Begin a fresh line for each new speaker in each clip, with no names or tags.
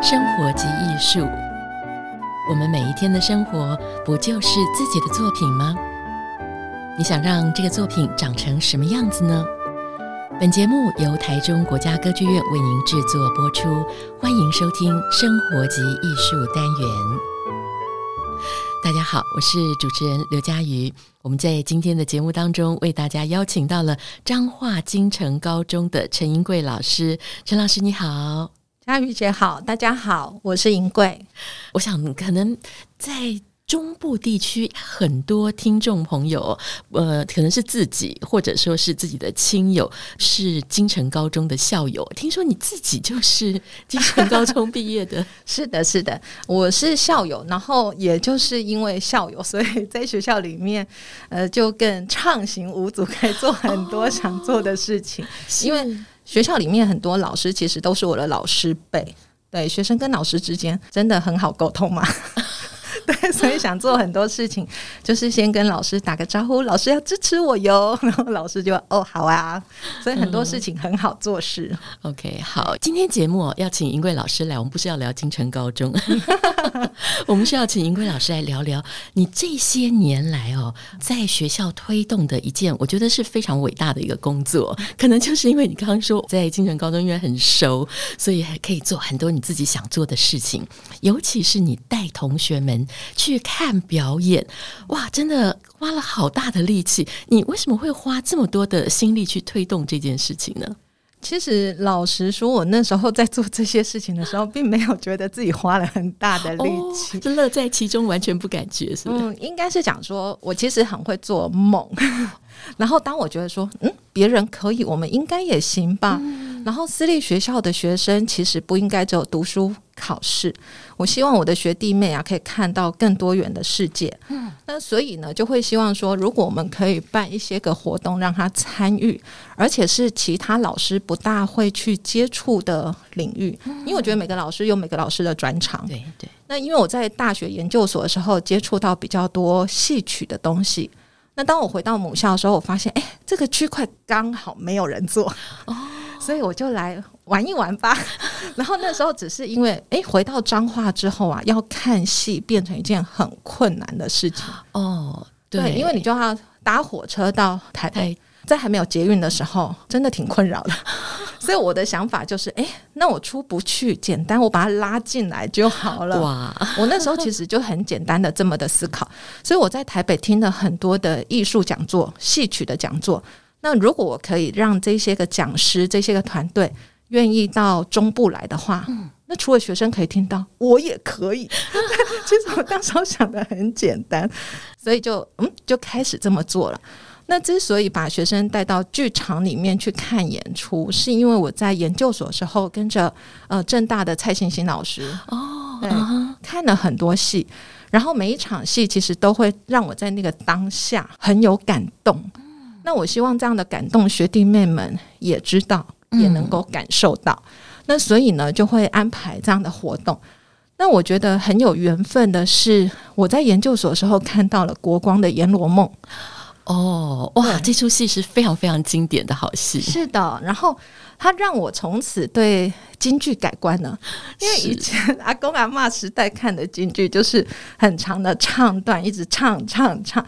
生活即艺术，我们每一天的生活不就是自己的作品吗？你想让这个作品长成什么样子呢？本节目由台中国家歌剧院为您制作播出，欢迎收听《生活即艺术》单元。大家好，我是主持人刘佳瑜。我们在今天的节目当中为大家邀请到了彰化金城高中的陈英桂老师。陈老师你好，
佳瑜姐好，大家好，我是银贵。
我想可能在。中部地区很多听众朋友，呃，可能是自己或者说是自己的亲友，是金城高中的校友。听说你自己就是金城高中毕业的？
是的，是的，我是校友。然后也就是因为校友，所以在学校里面，呃，就更畅行无阻，可以做很多想做的事情。哦、因为学校里面很多老师其实都是我的老师辈，对，学生跟老师之间真的很好沟通嘛。对，所以想做很多事情，就是先跟老师打个招呼，老师要支持我哟。然后老师就哦，好啊。所以很多事情很好做事。
嗯、OK，好，今天节目要请银贵老师来，我们不是要聊金城高中，我们是要请银贵老师来聊聊你这些年来哦，在学校推动的一件，我觉得是非常伟大的一个工作。可能就是因为你刚刚说在金城高中因为很熟，所以还可以做很多你自己想做的事情，尤其是你带同学们。去看表演，哇，真的花了好大的力气。你为什么会花这么多的心力去推动这件事情呢？
其实老实说，我那时候在做这些事情的时候，并没有觉得自己花了很大的力气，
就乐、哦、在其中，完全不感觉，是不是？
嗯，应该是讲说，我其实很会做梦。然后当我觉得说，嗯，别人可以，我们应该也行吧。嗯、然后私立学校的学生其实不应该只有读书考试。我希望我的学弟妹啊，可以看到更多元的世界。嗯，那所以呢，就会希望说，如果我们可以办一些个活动，让他参与，而且是其他老师不大会去接触的领域。嗯、因为我觉得每个老师有每个老师的专长。
对对。
那因为我在大学研究所的时候，接触到比较多戏曲的东西。那当我回到母校的时候，我发现，哎，这个区块刚好没有人做。哦，所以我就来。玩一玩吧，然后那时候只是因为，哎，回到彰化之后啊，要看戏变成一件很困难的事情
哦。对，
对，因为你就要搭火车到台北，在还没有捷运的时候，真的挺困扰的。所以我的想法就是，哎，那我出不去，简单我把它拉进来就好了。哇！我那时候其实就很简单的这么的思考，所以我在台北听了很多的艺术讲座、戏曲的讲座。那如果我可以让这些个讲师、这些个团队，愿意到中部来的话，嗯、那除了学生可以听到，我也可以。其实我当时候想的很简单，所以就嗯就开始这么做了。那之所以把学生带到剧场里面去看演出，是因为我在研究所时候跟着呃正大的蔡欣欣老师哦，看了很多戏，然后每一场戏其实都会让我在那个当下很有感动。嗯、那我希望这样的感动，学弟妹们也知道。也能够感受到，嗯、那所以呢，就会安排这样的活动。那我觉得很有缘分的是，我在研究所的时候看到了国光的《阎罗梦》。
哦，哇，这出戏是非常非常经典的好戏。
是的，然后他让我从此对京剧改观了，因为以前阿公阿嬷时代看的京剧就是很长的唱段，一直唱唱唱。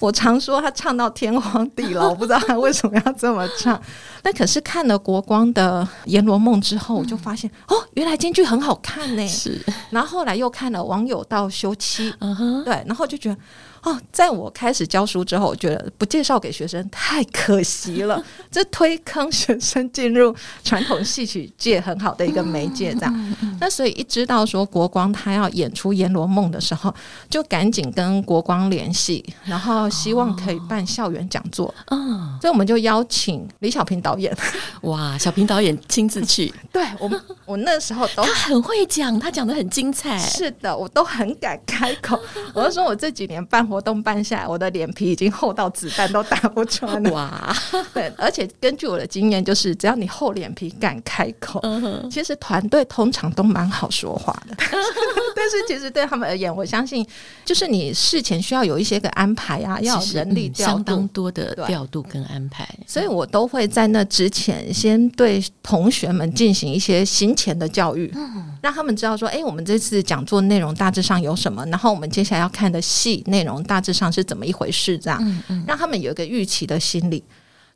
我常说他唱到天荒地老，我不知道他为什么要这么唱。那可是看了国光的《阎罗梦》之后，我就发现、嗯、哦，原来京剧很好看呢。是，然后后来又看了王友道休妻，嗯哼，对，然后就觉得。哦，在我开始教书之后，我觉得不介绍给学生太可惜了。这推坑学生进入传统戏曲界很好的一个媒介，这样。那所以一知道说国光他要演出《阎罗梦》的时候，就赶紧跟国光联系，然后希望可以办校园讲座。嗯，所以我们就邀请李小平导演。
哇，小平导演亲自去。
对我们，我那时候都
他很会讲，他讲的很精彩。
是的，我都很敢开口。我就说我这几年办。活动办下来，我的脸皮已经厚到子弹都打不穿了。哇！对，而且根据我的经验，就是只要你厚脸皮敢开口，嗯、其实团队通常都蛮好说话的。但是其实对他们而言，我相信就是你事前需要有一些个安排啊，要人力调度、
嗯、相当多的调度跟安排，
所以我都会在那之前先对同学们进行一些行前的教育，嗯，让他们知道说，哎，我们这次讲座内容大致上有什么，然后我们接下来要看的戏内容大致上是怎么一回事，这样，嗯嗯，让他们有一个预期的心理。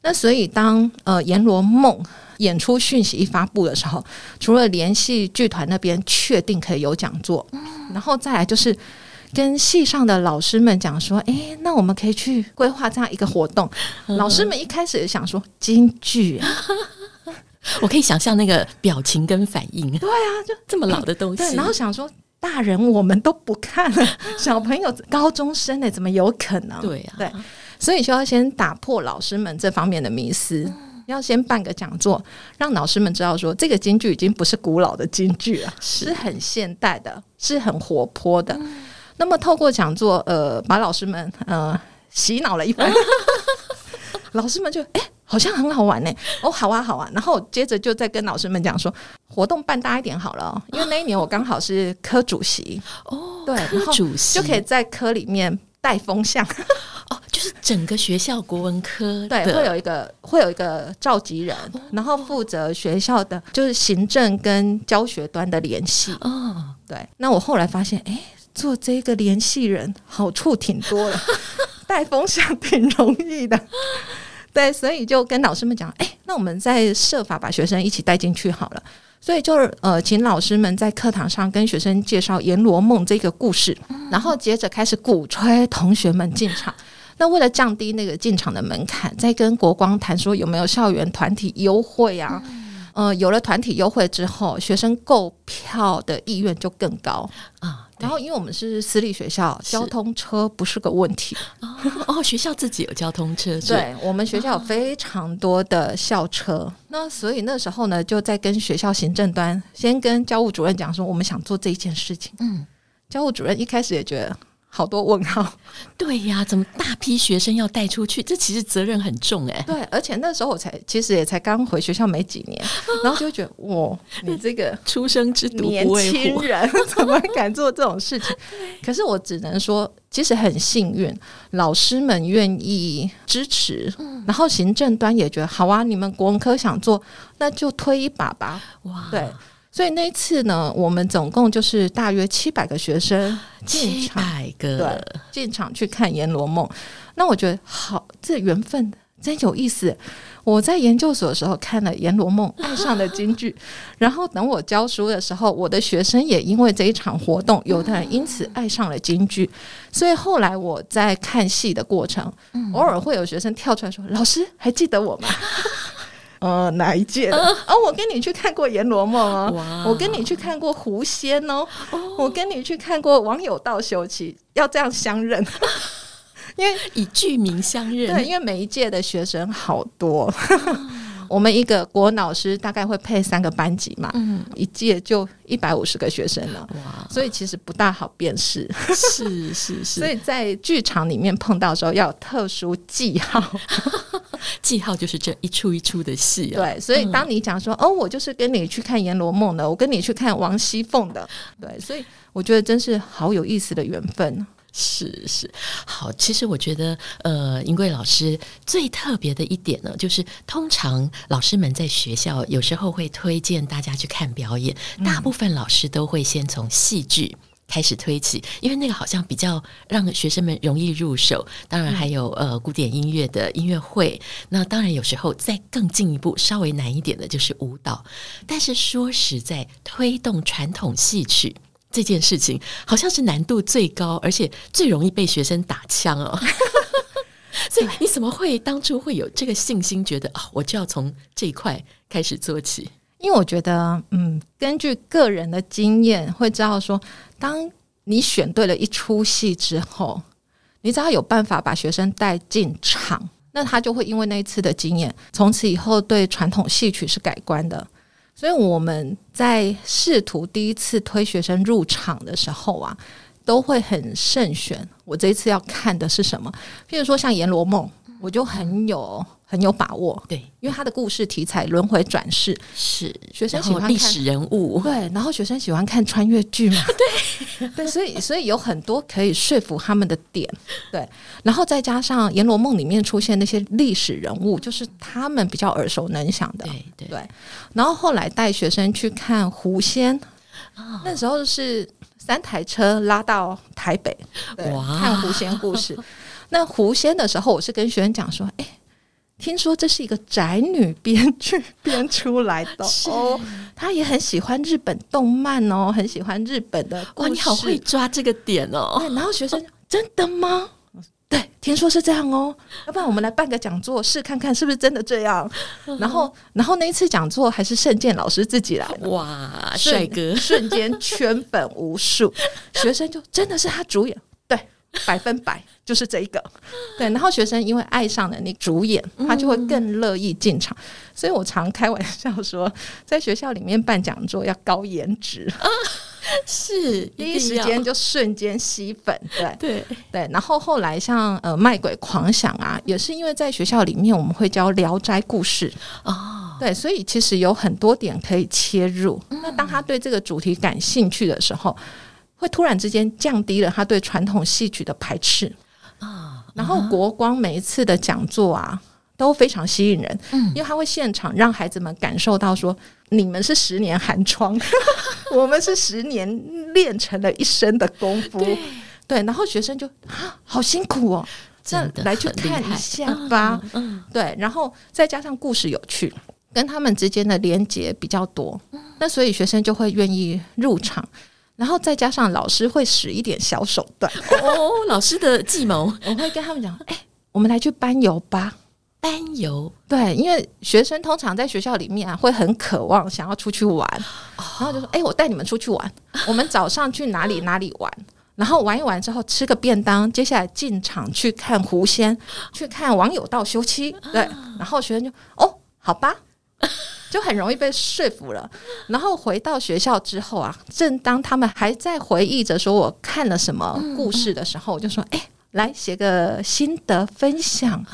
那所以当呃《阎罗梦》演出讯息一发布的时候，除了联系剧团那边确定可以有讲座，然后再来就是跟戏上的老师们讲说，哎，那我们可以去规划这样一个活动。老师们一开始也想说京剧，
我可以想象那个表情跟反应。
对啊，就
这么老的东西，
然后想说大人我们都不看了，小朋友高中生呢，怎么有可能？
对啊，
对。所以就要先打破老师们这方面的迷思，嗯、要先办个讲座，让老师们知道说，这个京剧已经不是古老的京剧了，是，是很现代的，是很活泼的。嗯、那么透过讲座，呃，把老师们呃洗脑了一番，老师们就哎、欸，好像很好玩呢。哦，好啊，好啊。然后接着就再跟老师们讲说，活动办大一点好了，因为那一年我刚好是科主席
哦，
对，
科主席
就可以在科里面带风向。
哦，就是整个学校国文科
对，会有一个会有一个召集人，哦、然后负责学校的就是行政跟教学端的联系。哦，对。那我后来发现，哎，做这个联系人好处挺多的，带风向挺容易的。对，所以就跟老师们讲，哎，那我们再设法把学生一起带进去好了。所以就是呃，请老师们在课堂上跟学生介绍《阎罗梦》这个故事，嗯、然后接着开始鼓吹同学们进场。那为了降低那个进场的门槛，再跟国光谈说有没有校园团体优惠啊？嗯、呃，有了团体优惠之后，学生购票的意愿就更高啊。然后，因为我们是私立学校，交通车不是个问题
哦，哦，学校自己有交通车，
对，我们学校有非常多的校车。哦、那所以那时候呢，就在跟学校行政端先跟教务主任讲说，我们想做这一件事情。嗯，教务主任一开始也觉得。好多问号，
对呀，怎么大批学生要带出去？这其实责任很重哎。
对，而且那时候我才其实也才刚回学校没几年，然后就觉得哇，你这个
初生之犊
年轻人怎么敢做这种事情？可是我只能说，其实很幸运，老师们愿意支持，然后行政端也觉得好啊，你们国文科想做，那就推一把吧。哇，对。所以那一次呢，我们总共就是大约七百个学生进场，
七百个
对，进场去看《阎罗梦》。那我觉得好，这缘分真有意思。我在研究所的时候看了《阎罗梦》，爱上了京剧。然后等我教书的时候，我的学生也因为这一场活动，有的人因此爱上了京剧。所以后来我在看戏的过程，偶尔会有学生跳出来说：“老师，还记得我吗？”呃，哪一届的？哦，我跟你去看过《阎罗梦》哦，我跟你去看过《狐仙》哦，哦。我跟你去看过《王有道修齐》，要这样相认，因为
以剧名相认。
对，因为每一届的学生好多。哦我们一个国文老师大概会配三个班级嘛，嗯，一届就一百五十个学生了，哇，所以其实不大好辨识，
是是是，
所以在剧场里面碰到的时候要有特殊记号，
记号就是这一出一出的戏啊，
对，所以当你讲说、嗯、哦，我就是跟你去看《阎罗梦》的，我跟你去看王熙凤的，对，所以我觉得真是好有意思的缘分。
是是，好。其实我觉得，呃，银贵老师最特别的一点呢，就是通常老师们在学校有时候会推荐大家去看表演，大部分老师都会先从戏剧开始推起，因为那个好像比较让学生们容易入手。当然还有呃古典音乐的音乐会，那当然有时候再更进一步稍微难一点的就是舞蹈。但是说实在，推动传统戏曲。这件事情好像是难度最高，而且最容易被学生打枪哦。所以你怎么会当初会有这个信心，觉得啊、哦，我就要从这一块开始做起？
因为我觉得，嗯，根据个人的经验，会知道说，当你选对了一出戏之后，你只要有办法把学生带进场，那他就会因为那一次的经验，从此以后对传统戏曲是改观的。所以我们在试图第一次推学生入场的时候啊，都会很慎选。我这一次要看的是什么？譬如说像《阎罗梦》，我就很有很有把握。
对，
因为他的故事题材轮回转世，
是
学生喜欢
历史人物。
对，然后学生喜欢看穿越剧嘛。对 对，所以所以有很多可以说服他们的点。对，然后再加上《阎罗梦》里面出现那些历史人物，就是他们比较耳熟能详的。
对对，对。
然后后来带学生去看《狐仙》，哦，那时候是。三台车拉到台北，哇，看狐仙故事。那狐仙的时候，我是跟学生讲说：“哎、欸，听说这是一个宅女编剧编出来的 哦，她也很喜欢日本动漫哦，很喜欢日本的故事。
你好会抓这个点哦。”
然后学生真的吗？对，听说是这样哦，要不然我们来办个讲座试看看是不是真的这样。然后，然后那一次讲座还是圣健老师自己来，
哇，帅哥，
瞬间圈粉无数，学生就真的是他主演，对，百分百 就是这一个，对。然后学生因为爱上了你主演，他就会更乐意进场。所以我常开玩笑说，在学校里面办讲座要高颜值。
是
第一时间就瞬间吸粉，对
对
对。然后后来像呃卖鬼狂想啊，也是因为在学校里面我们会教《聊斋故事》哦，对，所以其实有很多点可以切入。嗯、那当他对这个主题感兴趣的时候，会突然之间降低了他对传统戏曲的排斥啊。哦、然后国光每一次的讲座啊都非常吸引人，嗯，因为他会现场让孩子们感受到说。你们是十年寒窗，我们是十年练成了一身的功夫。对，对，然后学生就啊，好辛苦哦，这来去看一下吧。嗯，对，然后再加上故事有趣，跟他们之间的连接比较多，那所以学生就会愿意入场。然后再加上老师会使一点小手段。
哦，老师的计谋，
我会跟他们讲，哎，我们来去班游吧。
班游？
对，因为学生通常在学校里面啊，会很渴望想要出去玩，然后就说：“哎，我带你们出去玩，我们早上去哪里哪里玩，然后玩一玩之后吃个便当，接下来进场去看狐仙，去看网友道休妻。”对，然后学生就哦，好吧，就很容易被说服了。然后回到学校之后啊，正当他们还在回忆着说我看了什么故事的时候，我就说：“哎，来写个心得分享。”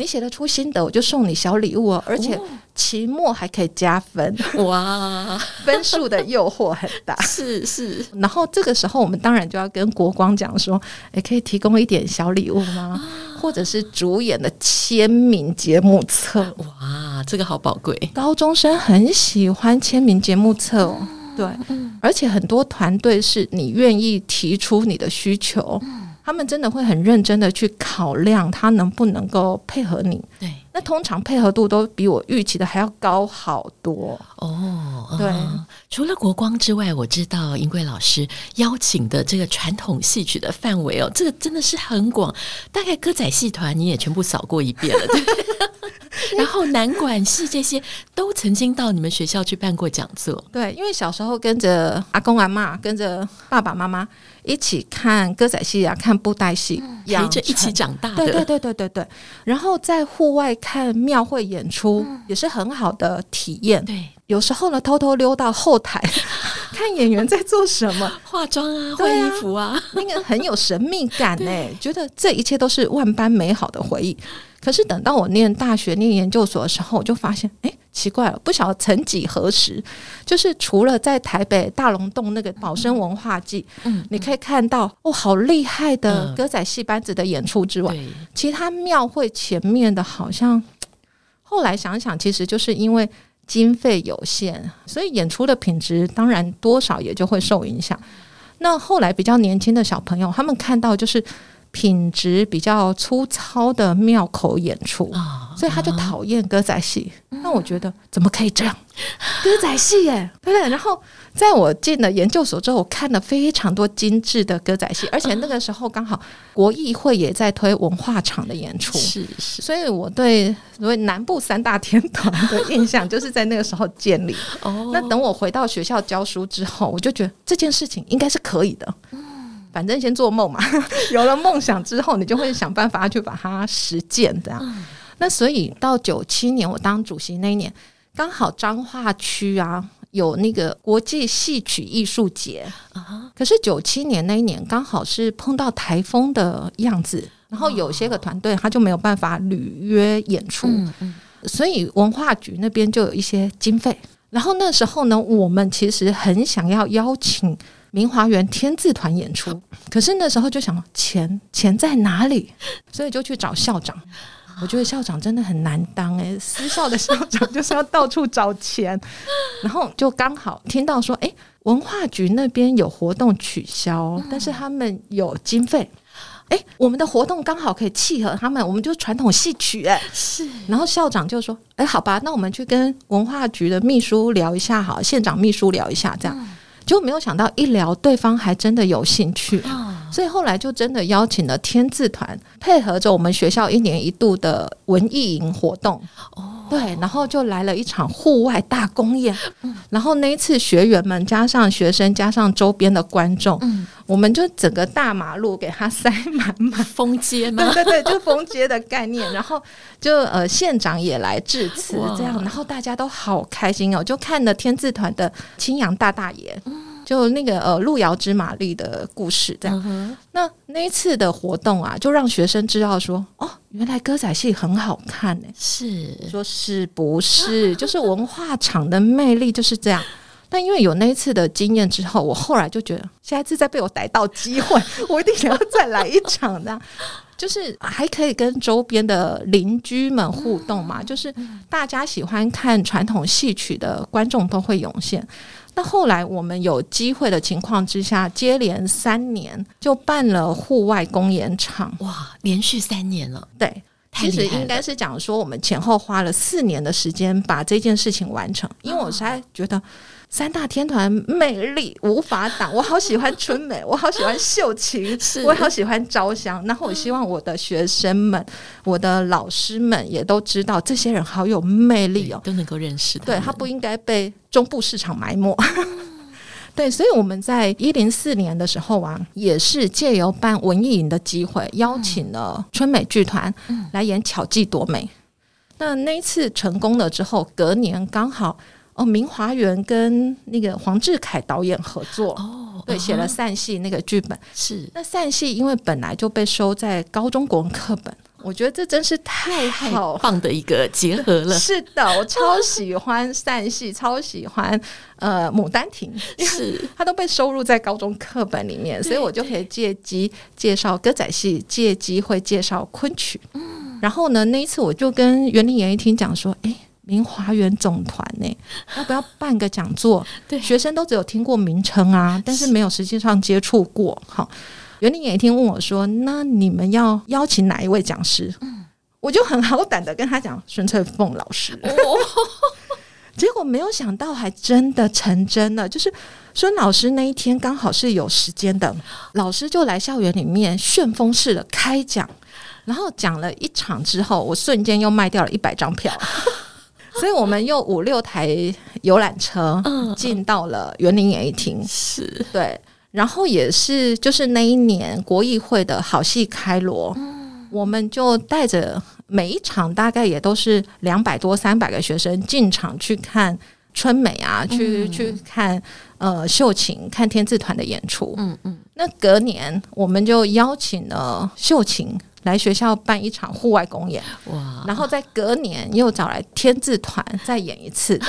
你写得出心得，我就送你小礼物哦，而且期末还可以加分哇，分数的诱惑很大，
是是。
然后这个时候，我们当然就要跟国光讲说，诶，可以提供一点小礼物吗？啊、或者是主演的签名节目册？
哇，这个好宝贵，
高中生很喜欢签名节目册哦。对，嗯、而且很多团队是你愿意提出你的需求。嗯他们真的会很认真的去考量他能不能够配合你。
对，
那通常配合度都比我预期的还要高好多
哦。
对、
嗯，除了国光之外，我知道英贵老师邀请的这个传统戏曲的范围哦，这个真的是很广。大概歌仔戏团你也全部扫过一遍了，对。然后南管系这些都曾经到你们学校去办过讲座。
对，因为小时候跟着阿公阿妈，跟着爸爸妈妈。一起看歌仔戏啊，看布袋戏，
陪着一起长大的。
对对对对对对。然后在户外看庙会演出，也是很好的体验。对，有时候呢，偷偷溜到后台 看演员在做什么，
化妆啊，换衣服啊，
那个很有神秘感呢。觉得这一切都是万般美好的回忆。可是等到我念大学、念研究所的时候，我就发现，哎。奇怪了，不晓得曾几何时，就是除了在台北大龙洞那个保生文化祭，嗯，你可以看到哦，好厉害的歌仔戏班子的演出之外，嗯、其他庙会前面的好像，后来想想，其实就是因为经费有限，所以演出的品质当然多少也就会受影响。那后来比较年轻的小朋友，他们看到就是。品质比较粗糙的庙口演出，哦、所以他就讨厌歌仔戏。那、嗯、我觉得怎么可以这样？歌仔戏耶，对不对？然后在我进了研究所之后，我看了非常多精致的歌仔戏，而且那个时候刚好国艺会也在推文化场的演出，
是是。
所以我对所谓南部三大天团的印象就是在那个时候建立。哦，那等我回到学校教书之后，我就觉得这件事情应该是可以的。反正先做梦嘛，有了梦想之后，你就会想办法去把它实践。这样，那所以到九七年我当主席那一年，刚好彰化区啊有那个国际戏曲艺术节。啊，可是九七年那一年刚好是碰到台风的样子，然后有些个团队他就没有办法履约演出，嗯嗯，所以文化局那边就有一些经费。然后那时候呢，我们其实很想要邀请明华园天字团演出，可是那时候就想钱钱在哪里，所以就去找校长。我觉得校长真的很难当诶，私校的校长就是要到处找钱，然后就刚好听到说，诶，文化局那边有活动取消，但是他们有经费。哎，我们的活动刚好可以契合他们，我们就传统戏曲哎，是。然后校长就说：“哎，好吧，那我们去跟文化局的秘书聊一下，好，县长秘书聊一下，这样。”就没有想到一聊，对方还真的有兴趣，所以后来就真的邀请了天字团，配合着我们学校一年一度的文艺营活动。对，然后就来了一场户外大公演，嗯、然后那一次学员们加上学生加上周边的观众，嗯、我们就整个大马路给他塞满满，封街嘛，对对对，就封街的概念。然后就呃县长也来致辞，这样，然后大家都好开心哦，就看了天字团的青阳大大爷。嗯就那个呃，路遥知马力的故事，这样。嗯、那那一次的活动啊，就让学生知道说，哦，原来歌仔戏很好看呢。是，说是不是？就是文化场的魅力就是这样。但因为有那一次的经验之后，我后来就觉得，下一次再被我逮到机会，我一定想要再来一场。这样，就是还可以跟周边的邻居们互动嘛。就是大家喜欢看传统戏曲的观众都会涌现。那后来我们有机会的情况之下，接连三年就办了户外公演场，哇，连续三年了。对，其实应该是讲说我们前后花了四年的时间把这件事情完成，因为我实在觉得。三大天团魅力无法挡，我好喜欢春美，我好喜欢秀琴，是我好喜欢招香。然后我希望我的学生们、我的老师们也都知道，这些人好有魅力哦，
都能够认识他。
对，他不应该被中部市场埋没。对，所以我们在一零四年的时候啊，也是借由办文艺营的机会，邀请了春美剧团来演《巧计夺美》。那那一次成功了之后，隔年刚好。哦，明华园跟那个黄志凯导演合作，哦，对，写了散戏那个剧本。是那散戏，因为本来就被收在高中国文课本，我觉得这真是太好
太棒的一个结合了。
是的，我超喜欢散戏，超喜欢呃《牡丹亭》，是它都被收录在高中课本里面，所以我就可以借机介绍歌仔戏，借机会介绍昆曲。嗯，然后呢，那一次我就跟园林演艺厅讲说，哎。明华园总团呢，要不要办个讲座？对，学生都只有听过名称啊，但是没有实际上接触过。好，员林演艺厅问我说：“那你们要邀请哪一位讲师？”嗯，我就很好胆的跟他讲孙翠凤老师。哦，结果没有想到，还真的成真了。就是孙老师那一天刚好是有时间的，老师就来校园里面旋风式的开讲，然后讲了一场之后，我瞬间又卖掉了一百张票。所以我们用五六台游览车进到了园林演艺厅，是对，然后也是就是那一年国议会的好戏开锣，我们就带着每一场大概也都是两百多三百个学生进场去看春美啊，去去看呃秀琴，看天字团的演出，嗯嗯，那隔年我们就邀请了秀琴。来学校办一场户外公演，哇！然后在隔年又找来天字团再演一次的，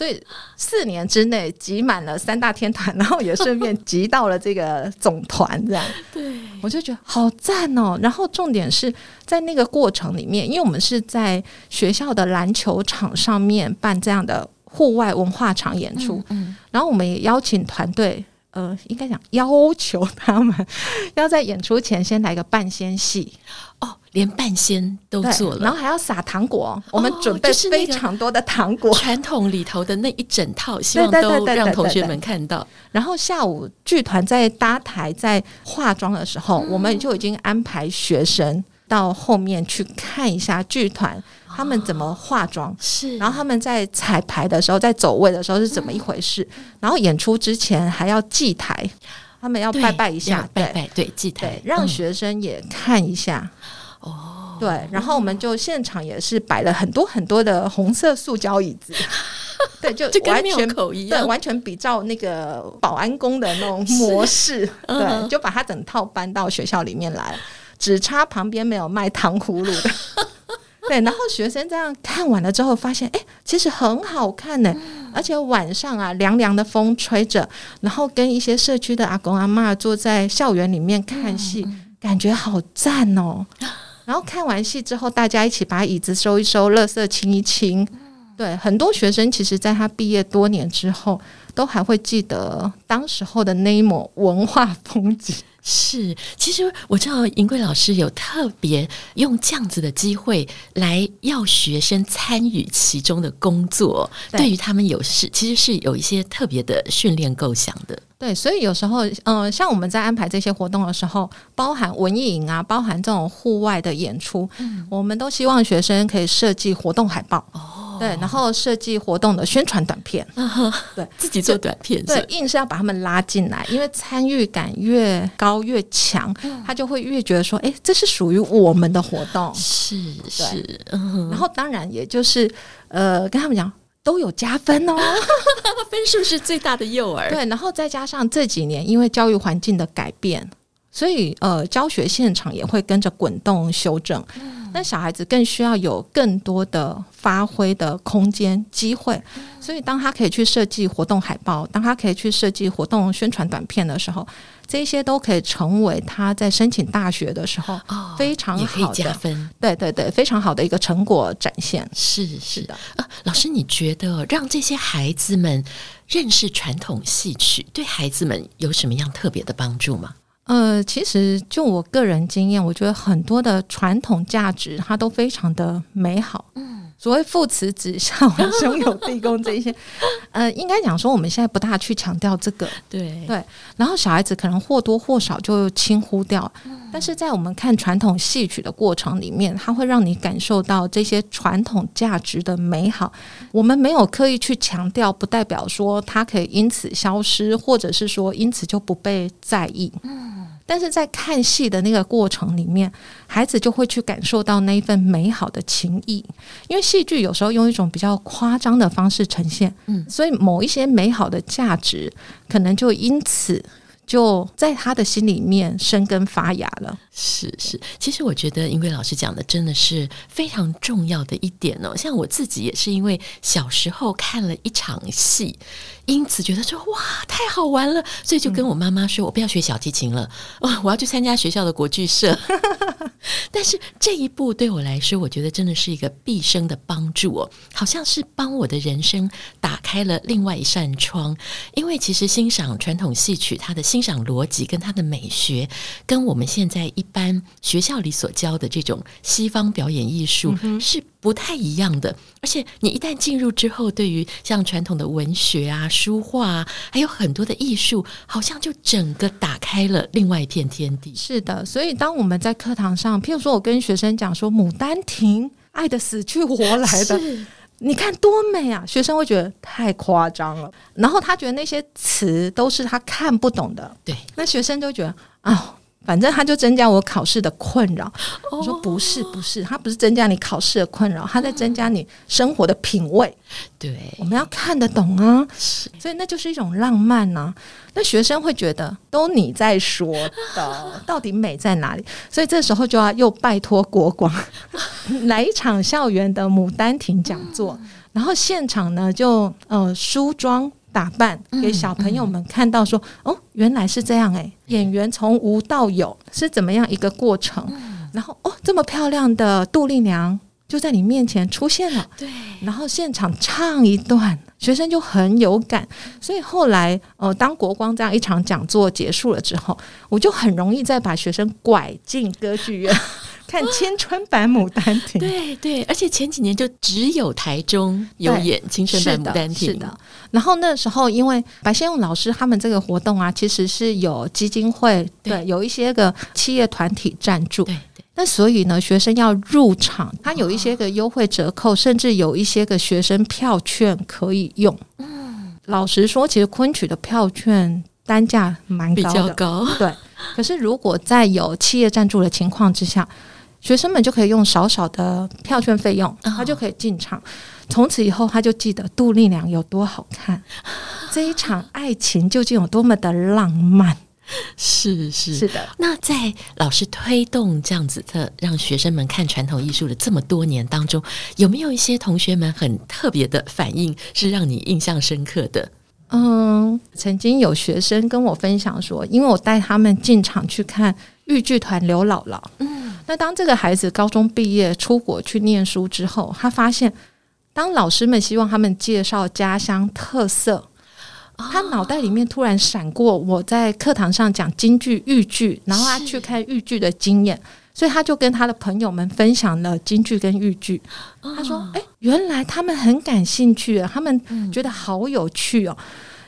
所以四年之内集满了三大天团，然后也顺便集到了这个总团，这样。对，我就觉得好赞哦。然后重点是在那个过程里面，因为我们是在学校的篮球场上面办这样的户外文化场演出，嗯，嗯，然后我们也邀请团队。呃，应该讲要求他们要在演出前先来个半仙戏
哦，连半仙都做了，
然后还要撒糖果，哦、我们准备非常多的糖果，
传统里头的那一整套，希望都让同学们看到。
然后下午剧团在搭台在化妆的时候，嗯、我们就已经安排学生到后面去看一下剧团。他们怎么化妆？是，然后他们在彩排的时候，在走位的时候是怎么一回事？嗯、然后演出之前还要祭台，他们要拜拜一下，
拜拜，对，祭台，
让学生也看一下。
哦，
对，然后我们就现场也是摆了很多很多的红色塑胶椅子。对，就完全
口一样，
对，完全比照那个保安工的那种模式，对，就把它整套搬到学校里面来，只差旁边没有卖糖葫芦的。对，然后学生这样看完了之后，发现哎，其实很好看呢，而且晚上啊，凉凉的风吹着，然后跟一些社区的阿公阿嬷坐在校园里面看戏，感觉好赞哦。然后看完戏之后，大家一起把椅子收一收，垃圾清一清。对，很多学生其实，在他毕业多年之后，都还会记得当时候的那一抹文化风景。
是，其实我知道银桂老师有特别用这样子的机会来要学生参与其中的工作，对，对于他们有是其实是有一些特别的训练构想的。
对，所以有时候，嗯、呃，像我们在安排这些活动的时候，包含文艺营啊，包含这种户外的演出，嗯，我们都希望学生可以设计活动海报。哦。对，然后设计活动的宣传短片，
嗯、对，自己做短片，
对，硬是要把他们拉进来，因为参与感越高越强，嗯、他就会越觉得说，哎，这是属于我们的活动，
是是、
嗯，然后当然也就是，呃，跟他们讲都有加分哦，
分数是最大的诱饵，
对，然后再加上这几年因为教育环境的改变，所以呃，教学现场也会跟着滚动修正。嗯那小孩子更需要有更多的发挥的空间机会，所以当他可以去设计活动海报，当他可以去设计活动宣传短片的时候，这些都可以成为他在申请大学的时候非常好的
加分。
对对对，非常好的一个成果展现。
是是的啊，老师，你觉得让这些孩子们认识传统戏曲，对孩子们有什么样特别的帮助吗？
呃，其实就我个人经验，我觉得很多的传统价值它都非常的美好。所谓父慈子孝、兄友弟恭这一些，呃，应该讲说我们现在不大去强调这个。
对
对，然后小孩子可能或多或少就轻忽掉。嗯，但是在我们看传统戏曲的过程里面，它会让你感受到这些传统价值的美好。我们没有刻意去强调，不代表说它可以因此消失，或者是说因此就不被在意。嗯。但是在看戏的那个过程里面，孩子就会去感受到那一份美好的情谊，因为戏剧有时候用一种比较夸张的方式呈现，嗯，所以某一些美好的价值可能就因此。就在他的心里面生根发芽了。
是是，其实我觉得英贵老师讲的真的是非常重要的一点哦。像我自己也是因为小时候看了一场戏，因此觉得说哇太好玩了，所以就跟我妈妈说，我不要学小提琴了，哦，我要去参加学校的国剧社。但是这一步对我来说，我觉得真的是一个毕生的帮助哦，好像是帮我的人生打开了另外一扇窗。因为其实欣赏传统戏曲，它的欣赏逻辑跟它的美学，跟我们现在一般学校里所教的这种西方表演艺术是不太一样的。而且你一旦进入之后，对于像传统的文学啊、书画啊，还有很多的艺术，好像就整个打开了另外一片天地。
是的，所以当我们在课堂上，譬如说我跟学生讲说《牡丹亭》，爱得死去活来的。你看多美啊！学生会觉得太夸张了，然后他觉得那些词都是他看不懂的。
对，
那学生就觉得啊。哦反正他就增加我考试的困扰。我说不是不是，他不是增加你考试的困扰，他在增加你生活的品味。
对，
我们要看得懂啊，所以那就是一种浪漫呐。那学生会觉得都你在说的，到底美在哪里？所以这时候就要又拜托国光 来一场校园的《牡丹亭》讲座，然后现场呢就呃梳妆。打扮给小朋友们看到说，说、嗯嗯、哦，原来是这样哎，演员从无到有是怎么样一个过程？嗯、然后哦，这么漂亮的杜丽娘就在你面前出现了，
对，
然后现场唱一段，学生就很有感。所以后来呃，当国光这样一场讲座结束了之后，我就很容易再把学生拐进歌剧院。看青春版《牡丹亭》，
对对，而且前几年就只有台中有演青春版《牡丹亭》。
是的。然后那时候，因为白先勇老师他们这个活动啊，其实是有基金会，对，对有一些个企业团体赞助，对对。那所以呢，学生要入场，他有一些个优惠折扣，甚至有一些个学生票券可以用。嗯，老实说，其实昆曲的票券单价蛮高的，
比较高。
对，可是如果在有企业赞助的情况之下。学生们就可以用少少的票券费用，他就可以进场。从此以后，他就记得杜丽娘有多好看，这一场爱情究竟有多么的浪漫。
是是
是的。
那在老师推动这样子的让学生们看传统艺术的这么多年当中，有没有一些同学们很特别的反应是让你印象深刻的？
嗯，曾经有学生跟我分享说，因为我带他们进场去看豫剧团刘姥姥。嗯，那当这个孩子高中毕业出国去念书之后，他发现，当老师们希望他们介绍家乡特色，他脑袋里面突然闪过我在课堂上讲京剧、豫剧，然后他去看豫剧的经验。所以他就跟他的朋友们分享了京剧跟豫剧。他说：“哎，原来他们很感兴趣，他们觉得好有趣哦。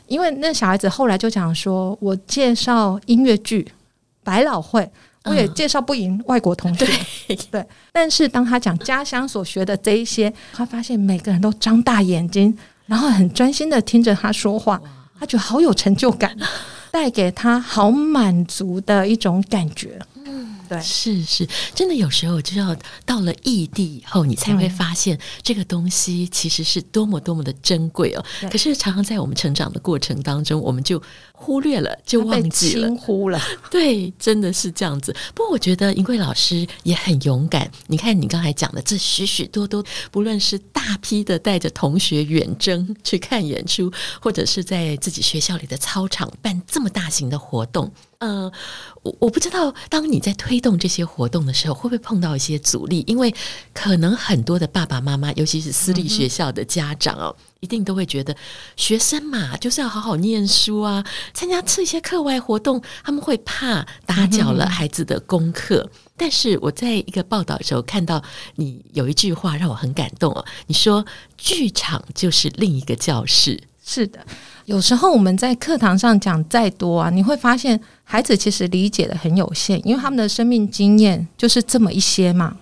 因为那小孩子后来就讲说，我介绍音乐剧、百老汇，我也介绍不赢外国同学。对，但是当他讲家乡所学的这一些，他发现每个人都张大眼睛，然后很专心的听着他说话，他觉得好有成就感，带给他好满足的一种感觉。”对，
是是，真的有时候就要到了异地以后，你才会发现这个东西其实是多么多么的珍贵哦。可是常常在我们成长的过程当中，我们就忽略了，就忘记了，
轻忽了。
对，真的是这样子。不过我觉得银贵老师也很勇敢。你看你刚才讲的这许许多多，不论是大批的带着同学远征去看演出，或者是在自己学校里的操场办这么大型的活动。呃，我我不知道，当你在推动这些活动的时候，会不会碰到一些阻力？因为可能很多的爸爸妈妈，尤其是私立学校的家长哦，嗯、一定都会觉得学生嘛，就是要好好念书啊，参加这些课外活动，他们会怕打搅了孩子的功课。嗯、但是我在一个报道的时候看到你有一句话让我很感动哦，你说剧场就是另一个教室。
是的。有时候我们在课堂上讲再多啊，你会发现孩子其实理解的很有限，因为他们的生命经验就是这么一些嘛。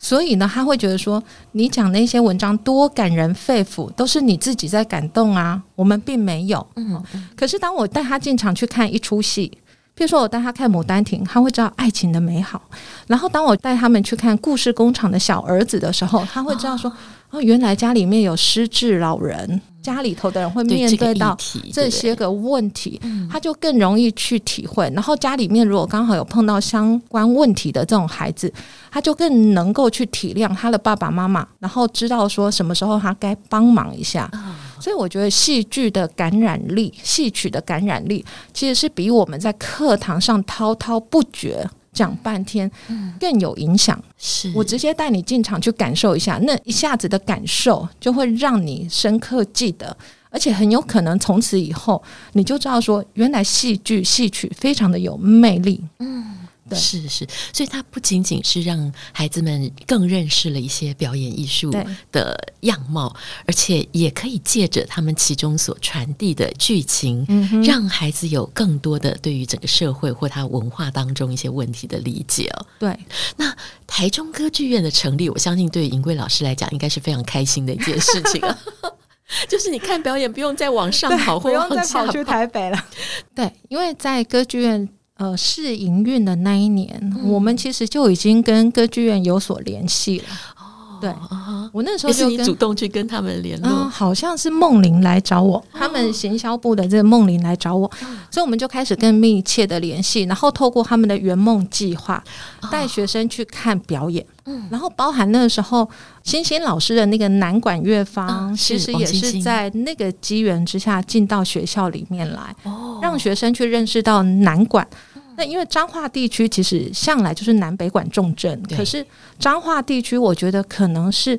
所以呢，他会觉得说，你讲那些文章多感人肺腑，都是你自己在感动啊，我们并没有。嗯，可是当我带他进场去看一出戏，譬如说我带他看《牡丹亭》，他会知道爱情的美好；然后当我带他们去看《故事工厂的小儿子》的时候，他会知道说，哦，原来家里面有失智老人。家里头的人会面对到这些个问题，他就更容易去体会。然后家里面如果刚好有碰到相关问题的这种孩子，他就更能够去体谅他的爸爸妈妈，然后知道说什么时候他该帮忙一下。所以我觉得戏剧的感染力、戏曲的感染力，其实是比我们在课堂上滔滔不绝。讲半天，更有影响。是我直接带你进场去感受一下，那一下子的感受就会让你深刻记得，而且很有可能从此以后你就知道说，原来戏剧、戏曲非常的有魅力。嗯。
是是，所以它不仅仅是让孩子们更认识了一些表演艺术的样貌，而且也可以借着他们其中所传递的剧情，嗯、让孩子有更多的对于整个社会或他文化当中一些问题的理解哦。
对，
那台中歌剧院的成立，我相信对于银贵老师来讲，应该是非常开心的一件事情啊。就是你看表演不用再往上跑，
不用再跑去台北了。对，因为在歌剧院。呃，试营运的那一年，嗯、我们其实就已经跟歌剧院有所联系了。哦，对，哦、我那时候就
主动去跟他们联络、
呃，好像是梦玲来找我，哦、他们行销部的这个梦玲来找我，嗯、所以我们就开始更密切的联系，然后透过他们的圆梦计划，带学生去看表演。然后包含那个时候，星星老师的那个南管乐坊，哦、其实也是在那个机缘之下进到学校里面来，哦，让学生去认识到南管。那因为彰化地区其实向来就是南北管重镇，可是彰化地区我觉得可能是，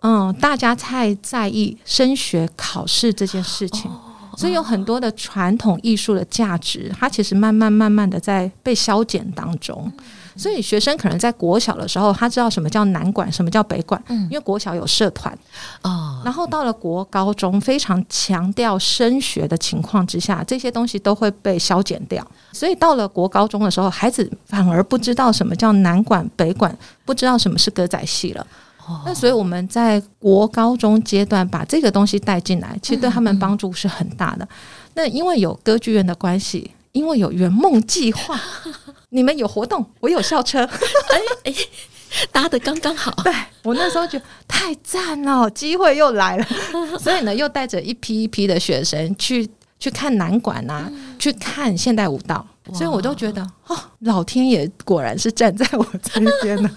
嗯，大家太在意升学考试这件事情，哦、所以有很多的传统艺术的价值，它其实慢慢慢慢的在被消减当中。所以学生可能在国小的时候，他知道什么叫南管，什么叫北管，嗯，因为国小有社团啊。然后到了国高中，非常强调升学的情况之下，这些东西都会被消减掉。所以到了国高中的时候，孩子反而不知道什么叫南管北管，不知道什么是歌仔戏了。哦，那所以我们在国高中阶段把这个东西带进来，其实对他们帮助是很大的。那因为有歌剧院的关系。因为有圆梦计划，你们有活动，我有校车。哎哎，
搭的刚刚好。
对，我那时候觉得太赞了，机会又来了，所以呢，又带着一批一批的学生去去看南管啊，嗯、去看现代舞蹈，所以我都觉得哦，老天爷果然是站在我这边呢。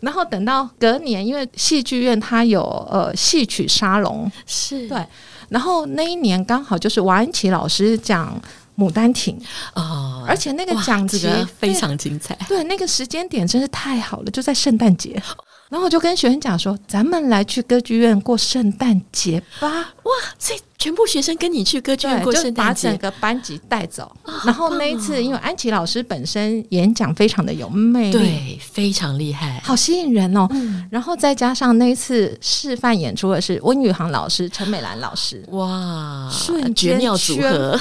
然后等到隔年，因为戏剧院它有呃戏曲沙龙，
是
对，然后那一年刚好就是王安琪老师讲。《牡丹亭》
哦，
而且那个讲节、这个、
非常精彩，
对，那个时间点真是太好了，就在圣诞节。然后我就跟学生讲说：“咱们来去歌剧院过圣诞节吧！”
哇，所以全部学生跟你去歌剧院过圣诞节，
把整个班级带走。哦、然后那一次，因为安琪老师本身演讲非常的有魅力，
对，非常厉害，
好吸引人哦。嗯、然后再加上那一次示范演出的是温宇航老师、陈美兰老师，
哇，
瞬间
绝妙组合。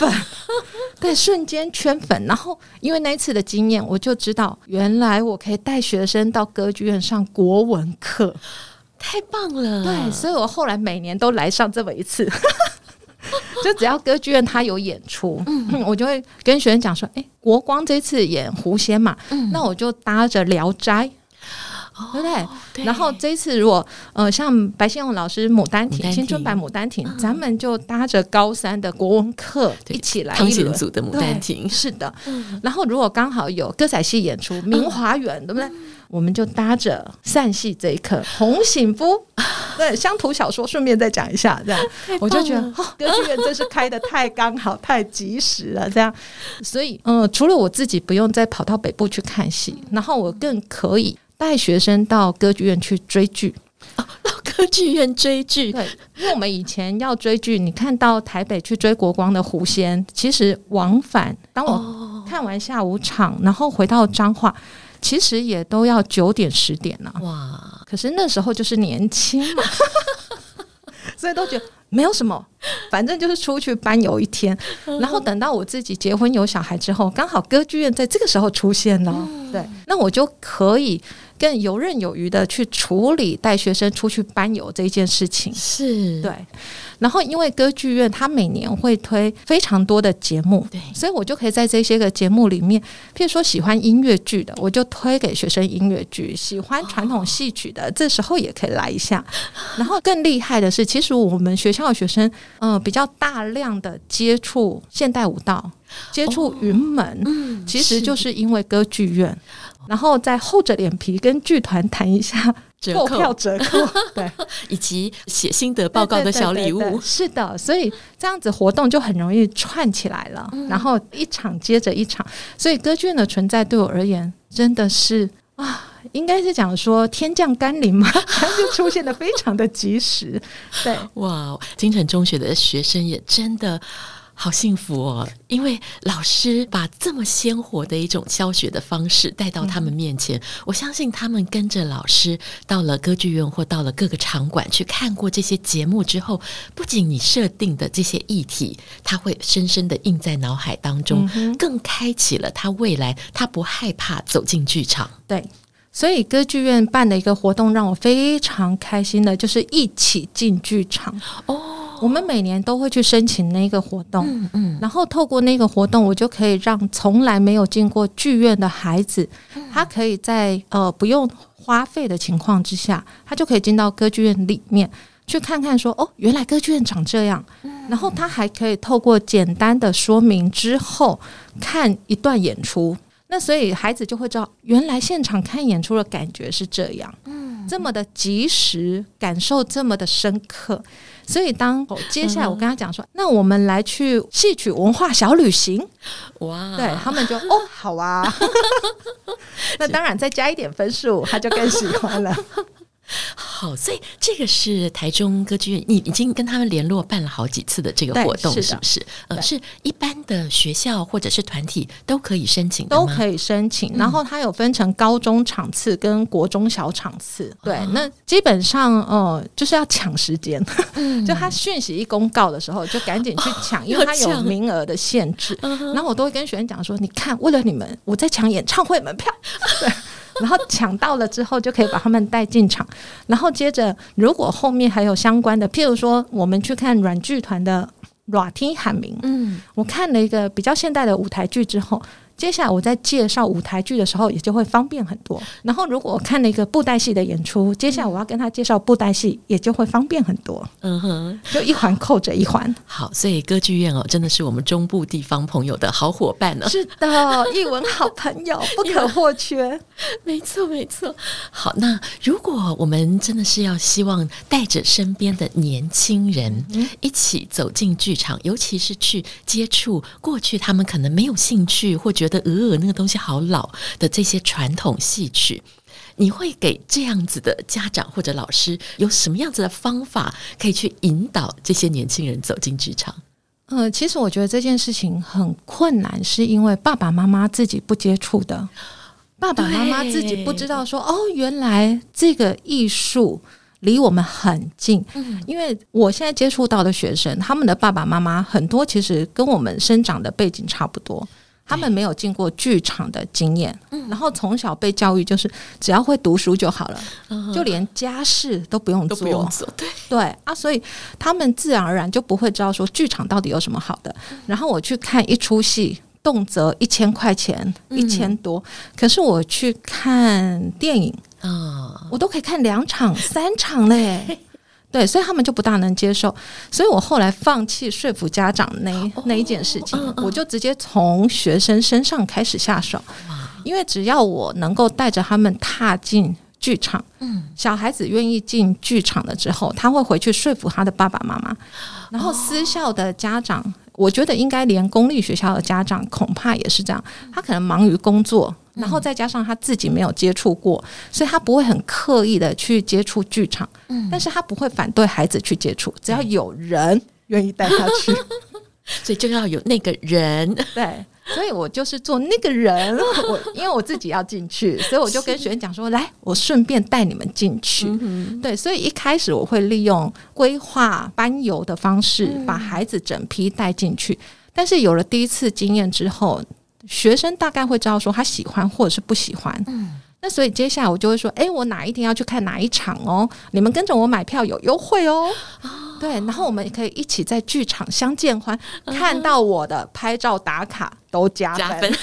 对，瞬间圈粉。然后因为那一次的经验，我就知道原来我可以带学生到歌剧院上国文课，
太棒了。
对，所以我后来每年都来上这么一次，就只要歌剧院他有演出，嗯，我就会跟学生讲说：“哎，国光这次演狐仙嘛，嗯，那我就搭着聊斋。”对不对？对，然后这一次如果呃像白先勇老师《牡丹亭》青春版《牡丹亭》，咱们就搭着高三的国文课一起来一轮
组的《牡丹亭》。
是的，然后如果刚好有歌仔戏演出《明华园》，对不对？我们就搭着散戏这一课《红醒夫》，对乡土小说，顺便再讲一下，这样 我就觉得哦，歌剧院真是开的太刚好、太及时了，这样。所以，嗯，除了我自己不用再跑到北部去看戏，然后我更可以。带学生到歌剧院去追剧，
哦，到歌剧院追剧。
对，因为我们以前要追剧，你看到台北去追国光的《狐仙》，其实往返，当我看完下午场，哦、然后回到彰化，其实也都要九点十点了。哇！可是那时候就是年轻嘛，所以都觉得没有什么，反正就是出去班游一天。然后等到我自己结婚有小孩之后，刚好歌剧院在这个时候出现了，嗯、对，那我就可以。更游刃有余的去处理带学生出去班游这一件事情，
是
对。然后，因为歌剧院它每年会推非常多的节目，
对，
所以我就可以在这些个节目里面，譬如说喜欢音乐剧的，我就推给学生音乐剧；喜欢传统戏曲的，哦、这时候也可以来一下。然后更厉害的是，其实我们学校的学生，嗯、呃，比较大量的接触现代舞蹈，接触云门，哦嗯、其实就是因为歌剧院。然后再厚着脸皮跟剧团谈一下 购票折扣，对，
以及写心得报告的小礼物。对对对对对，
是的，所以这样子活动就很容易串起来了，嗯、然后一场接着一场。所以歌剧院的存在对我而言真的是啊，应该是讲说天降甘霖嘛，它就出现的非常的及时。对，
哇，金城中学的学生也真的。好幸福哦！因为老师把这么鲜活的一种教学的方式带到他们面前，嗯、我相信他们跟着老师到了歌剧院或到了各个场馆去看过这些节目之后，不仅你设定的这些议题，他会深深的印在脑海当中，嗯、更开启了他未来他不害怕走进剧场。
对，所以歌剧院办的一个活动让我非常开心的，就是一起进剧场哦。我们每年都会去申请那个活动，嗯嗯，然后透过那个活动，我就可以让从来没有进过剧院的孩子，他可以在呃不用花费的情况之下，他就可以进到歌剧院里面去看看说，说哦，原来歌剧院长这样，然后他还可以透过简单的说明之后看一段演出，那所以孩子就会知道，原来现场看演出的感觉是这样，嗯，这么的及时，感受这么的深刻。所以当接下来我跟他讲说，嗯、那我们来去戏曲文化小旅行，哇，对他们就哦好啊，那当然再加一点分数，他就更喜欢了。
好，所以这个是台中歌剧院，你已经跟他们联络办了好几次的这个活动，是，是不是？呃，是一般的学校或者是团体都可以申请，
都可以申请。然后它有分成高中场次跟国中小场次，嗯、对，那基本上呃就是要抢时间，嗯、就他讯息一公告的时候就赶紧去抢，哦、因为他有名额的限制。抢然后我都会跟学生讲说，你看，为了你们，我在抢演唱会门票。对。然后抢到了之后，就可以把他们带进场。然后接着，如果后面还有相关的，譬如说，我们去看软剧团的《软听喊名》，嗯，我看了一个比较现代的舞台剧之后，接下来我在介绍舞台剧的时候，也就会方便很多。然后如果我看了一个布袋戏的演出，接下来我要跟他介绍布袋戏，也就会方便很多。嗯哼，就一环扣着一环。
好，所以歌剧院哦，真的是我们中部地方朋友的好伙伴呢。
是的，艺文好朋友不可或缺。
没错，没错。好，那如果我们真的是要希望带着身边的年轻人一起走进剧场，尤其是去接触过去他们可能没有兴趣或觉觉得呃，那个东西好老的这些传统戏曲，你会给这样子的家长或者老师有什么样子的方法可以去引导这些年轻人走进职场？
呃，其实我觉得这件事情很困难，是因为爸爸妈妈自己不接触的，爸爸妈妈自己不知道说哦，原来这个艺术离我们很近。嗯，因为我现在接触到的学生，他们的爸爸妈妈很多其实跟我们生长的背景差不多。他们没有进过剧场的经验，然后从小被教育就是只要会读书就好了，就连家事都不用做，不用做，对。对啊，所以他们自然而然就不会知道说剧场到底有什么好的。然后我去看一出戏，动辄一千块钱，一千多，可是我去看电影啊，我都可以看两场、三场嘞。对，所以他们就不大能接受，所以我后来放弃说服家长那那一件事情，我就直接从学生身上开始下手，因为只要我能够带着他们踏进剧场，嗯，小孩子愿意进剧场了之后，他会回去说服他的爸爸妈妈，然后私校的家长，我觉得应该连公立学校的家长恐怕也是这样，他可能忙于工作。然后再加上他自己没有接触过，所以他不会很刻意的去接触剧场，嗯，但是他不会反对孩子去接触，只要有人愿意带他去，
所以就要有那个人，
对，所以我就是做那个人，我因为我自己要进去，所以我就跟学员讲说，来，我顺便带你们进去，对，所以一开始我会利用规划班游的方式把孩子整批带进去，但是有了第一次经验之后。学生大概会知道说他喜欢或者是不喜欢，嗯，那所以接下来我就会说，哎，我哪一天要去看哪一场哦，你们跟着我买票有优惠哦，哦对，然后我们也可以一起在剧场相见欢，嗯、看到我的拍照打卡都加分，加分。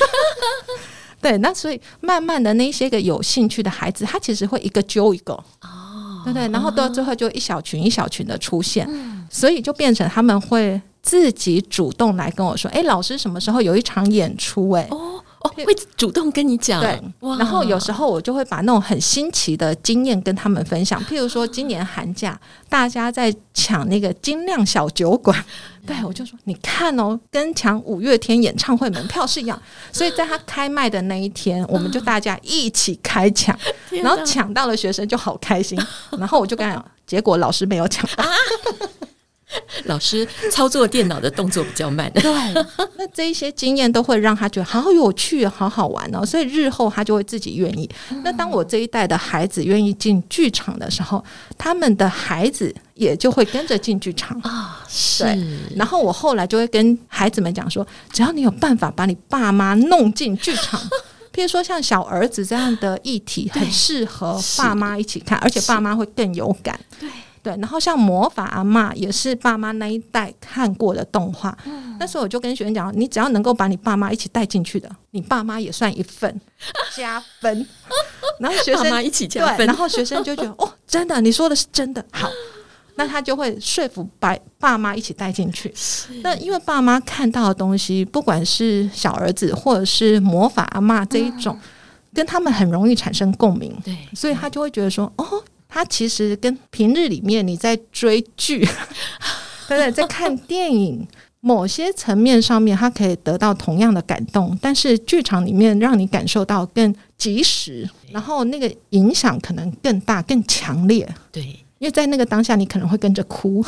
对，那所以慢慢的那些个有兴趣的孩子，他其实会一个揪一个，哦，对对，然后到最后就一小群一小群的出现，嗯、所以就变成他们会。自己主动来跟我说：“哎，老师什么时候有一场演出？”哎，哦
哦，会主动跟你
讲。对，然后有时候我就会把那种很新奇的经验跟他们分享。譬如说，今年寒假大家在抢那个精酿小酒馆，对，我就说：“你看哦，跟抢五月天演唱会门票是一样。”所以在他开卖的那一天，我们就大家一起开抢，然后抢到了学生就好开心。然后我就跟他讲，结果老师没有抢到。
老师操作电脑的动作比较慢，对，
那这一些经验都会让他觉得好有趣，好好玩哦，所以日后他就会自己愿意。那当我这一代的孩子愿意进剧场的时候，他们的孩子也就会跟着进剧场啊。是，然后我后来就会跟孩子们讲说，只要你有办法把你爸妈弄进剧场，譬如说像小儿子这样的议题，很适合爸妈一起看，而且爸妈会更有感。对。对，然后像魔法阿嬷也是爸妈那一代看过的动画，嗯、那时候我就跟学生讲，你只要能够把你爸妈一起带进去的，你爸妈也算一份 加分。然后学生
爸妈一起加分，
对，然后学生就觉得 哦，真的，你说的是真的，好，那他就会说服把爸妈一起带进去。那因为爸妈看到的东西，不管是小儿子或者是魔法阿嬷这一种，嗯、跟他们很容易产生共鸣，对，所以他就会觉得说，哦。他其实跟平日里面你在追剧，对不对？在看电影，某些层面上面，它可以得到同样的感动，但是剧场里面让你感受到更及时，然后那个影响可能更大、更强烈。对，因为在那个当下，你可能会跟着哭，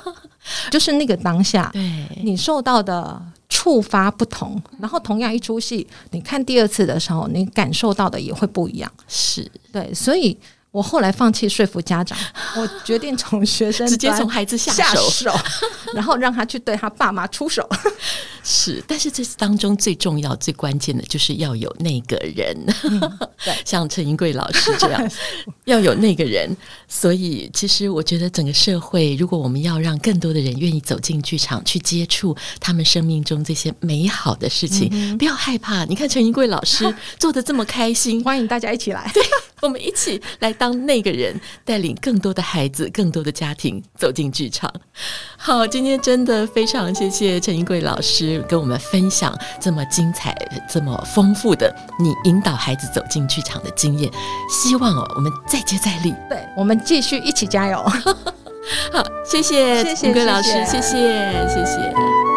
就是那个当下，对你受到的触发不同，然后同样一出戏，你看第二次的时候，你感受到的也会不一样。是对，所以。我后来放弃说服家长，我决定从学生
直接从孩子下手，
下 手然后让他去对他爸妈出手。
是，但是这当中最重要、最关键的就是要有那个人，
嗯、
像陈云贵老师这样，要有那个人。所以，其实我觉得整个社会，如果我们要让更多的人愿意走进剧场去接触他们生命中这些美好的事情，嗯、不要害怕。你看陈云贵老师做的这么开心，
欢迎大家一起来，
对，我们一起来当那个人，带领更多的孩子、更多的家庭走进剧场。好，今天真的非常谢谢陈银桂老师。跟我们分享这么精彩、这么丰富的你引导孩子走进剧场的经验，希望哦，我们再接再厉，
对，我们继续一起加油。
好，谢谢银桂老师，谢谢。谢谢